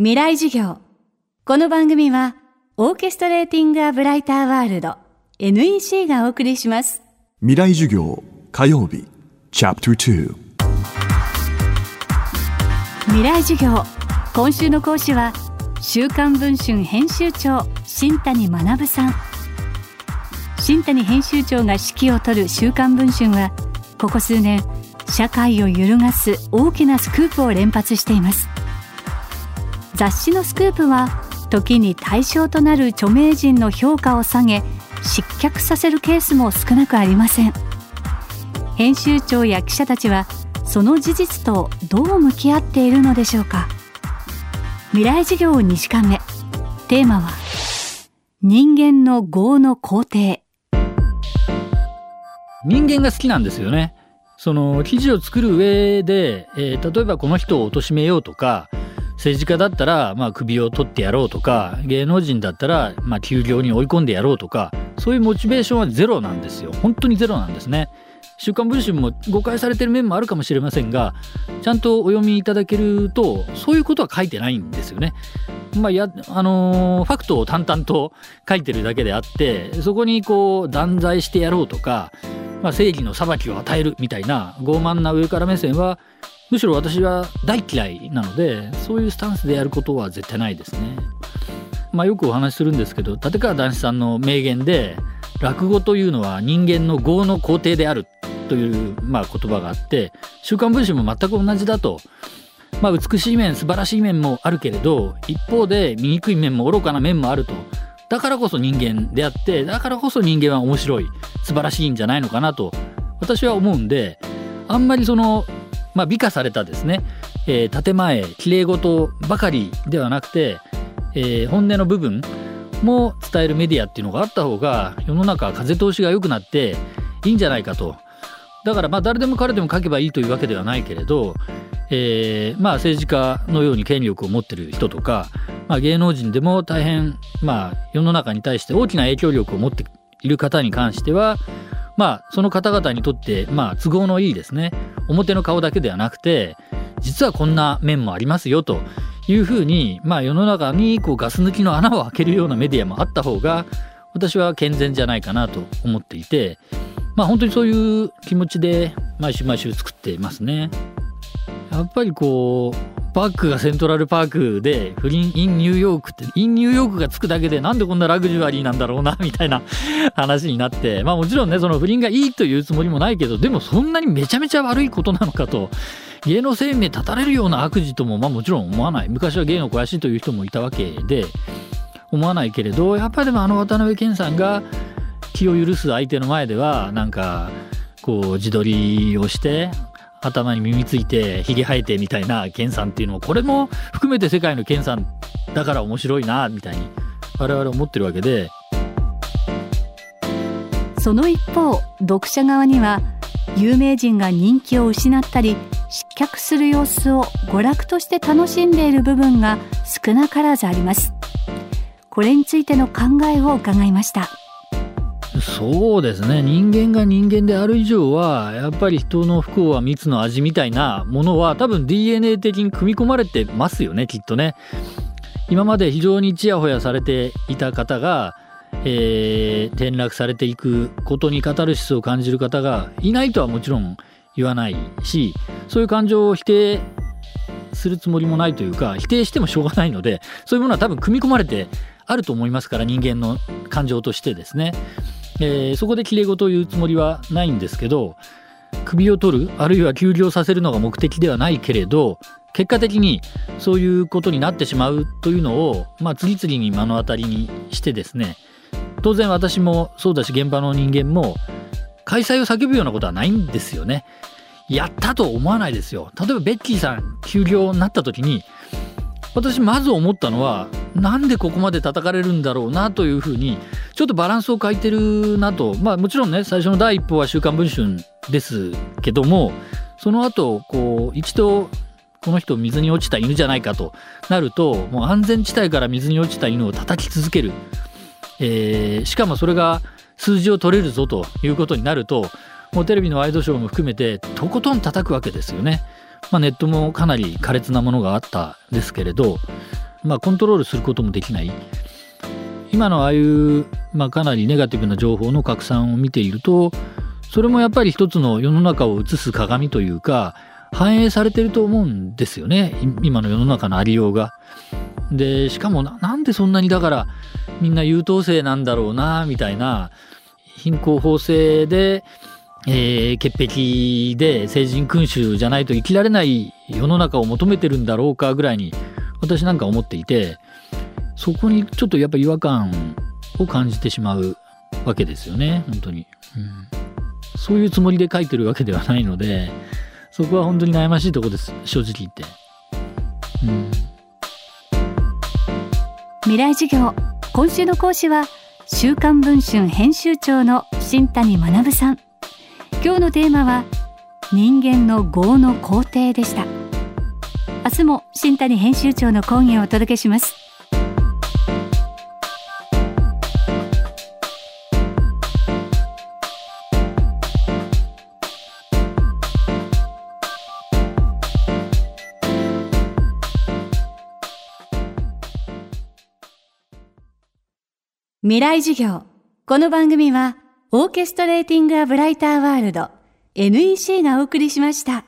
未来授業。この番組は、オーケストレーティング・ア・ブライター・ワールド NEC がお送りします。未来授業火曜日チャプター未来授業。今週の講師は、週刊文春編集長、新谷学さん。新谷編集長が指揮を執る週刊文春は、ここ数年、社会を揺るがす大きなスクープを連発しています。雑誌のスクープは時に対象となる著名人の評価を下げ失脚させるケースも少なくありません。編集長や記者たちはその事実とどう向き合っているのでしょうか。未来事業2時間目。テーマは人間の業の肯定。人間が好きなんですよね。その記事を作る上で、えー例えばこの人を貶めようとか政治家だったら、まあ、首を取ってやろうとか芸能人だったら、まあ、休業に追い込んでやろうとかそういうモチベーションはゼロなんですよ本当にゼロなんですね。週刊文春も誤解されてる面もあるかもしれませんがちゃんとお読みいただけるとそういうことは書いてないんですよね。まあやあのーファクトを淡々と書いてるだけであってそこにこう断罪してやろうとか、まあ、正義の裁きを与えるみたいな傲慢な上から目線はむしろ私は大嫌いなのでそういうスタンスでやることは絶対ないですね。まあ、よくお話しするんですけど立川談志さんの名言で落語というのは人間の業の肯定であるという、まあ、言葉があって「週刊文春」も全く同じだと。まあ、美しい面素晴らしい面もあるけれど一方で醜い面も愚かな面もあるとだからこそ人間であってだからこそ人間は面白い素晴らしいんじゃないのかなと私は思うんであんまりそのまあ、美化されたですね、えー建前きれい事ばかりではなくて、えー本音の部分も伝えるメディアっていうのがあった方が世の中風通しが良くなっていいんじゃないかと。だからまあ誰でも彼でも書けばいいというわけではないけれど、えーまあ政治家のように権力を持ってる人とか、まあ、芸能人でも大変まあ世の中に対して大きな影響力を持っている方に関してはまあその方々にとってまあ都合のいいですね。表の顔だけではなくて実はこんな面もありますよというふうにまあ世の中にこうガス抜きの穴を開けるようなメディアもあった方が私は健全じゃないかなと思っていてまあ本当にそういう気持ちで毎週毎週作っていますね。やっぱりこうバックがセントラルパークで不倫 in ニューヨークって in ニューヨークがつくだけでなんでこんなラグジュアリーなんだろうな みたいな話になってまあもちろんねその不倫がいいというつもりもないけどでもそんなにめちゃめちゃ悪いことなのかと。芸能生命絶たれるような悪事ともまあもちろん思わない。昔は芸の肥やしという人もいたわけで思わないけれどやっぱりでもあの渡辺謙さんが気を許す相手の前ではなんかこう自撮りをして頭に耳ついてひげ生えてみたいな健さんっていうのもこれも含めて世界の健さんだから面白いなみたいに我々思ってるわけで。その一方読者側には有名人が人気を失ったり失脚する様子を娯楽として楽しんでいる部分が少なからずあります。これについての考えを伺いました。そうですね。人間が人間である以上はやっぱり人の不幸は蜜の味みたいなものは多分 DNA 的に組み込まれてますよねきっとね。今まで非常にちやほやされていた方が、えー転落されていくことにカタルシスを感じる方がいないとはもちろん言わないしそういう感情を否定するつもりもないというか否定してもしょうがないのでそういうものは多分組み込まれてあると思いますから人間の感情としてですね、えーそこできれい事を言うつもりはないんですけど首を取るあるいは休業させるのが目的ではないけれど結果的にそういうことになってしまうというのを、まあ、次々に目の当たりにしてですね当然私もそうだし現場の人間も開催を叫ぶようなことはないんですよね。やったと思わないですよ。例えばベッキーさん休業になった時に私まず思ったのはなんでここまで叩かれるんだろうなというふうにちょっとバランスを欠いてるなとまあもちろんね最初の第一歩は「週刊文春」ですけどもその後こう一度この人水に落ちた犬じゃないかとなるともう安全地帯から水に落ちた犬を叩き続ける、えーしかもそれが数字を取れるぞということになるともうテレビのワイドショーも含めてとことん叩くわけですよね。まあ、ネットもかなり苛烈なものがあったですけれどまあ、コントロールすることもできない今のああいう、まあ、かなりネガティブな情報の拡散を見ているとそれもやっぱり一つの世の中を映す鏡というか反映されてると思うんですよね今の世の中のありようが。でしかもなんでそんなにだからみんな優等生なんだろうなみたいな貧困法制で、えー、潔癖で成人君主じゃないと生きられない世の中を求めてるんだろうかぐらいに私なんか思っていてそこにちょっとやっぱ違和感を感じてしまうわけですよね。本当に、うん、そういうつもりで書いてるわけではないのでそこは本当に悩ましいとこです。正直言って。うん。未来授業。今週の講師は週刊文春編集長の新谷学さん。今日のテーマは人間の業の肯定でした。明日も新谷編集長の講義をお届けします未来授業。この番組は、オーケストレーティング・ア・ブライター・ワールド、NEC がお送りしました。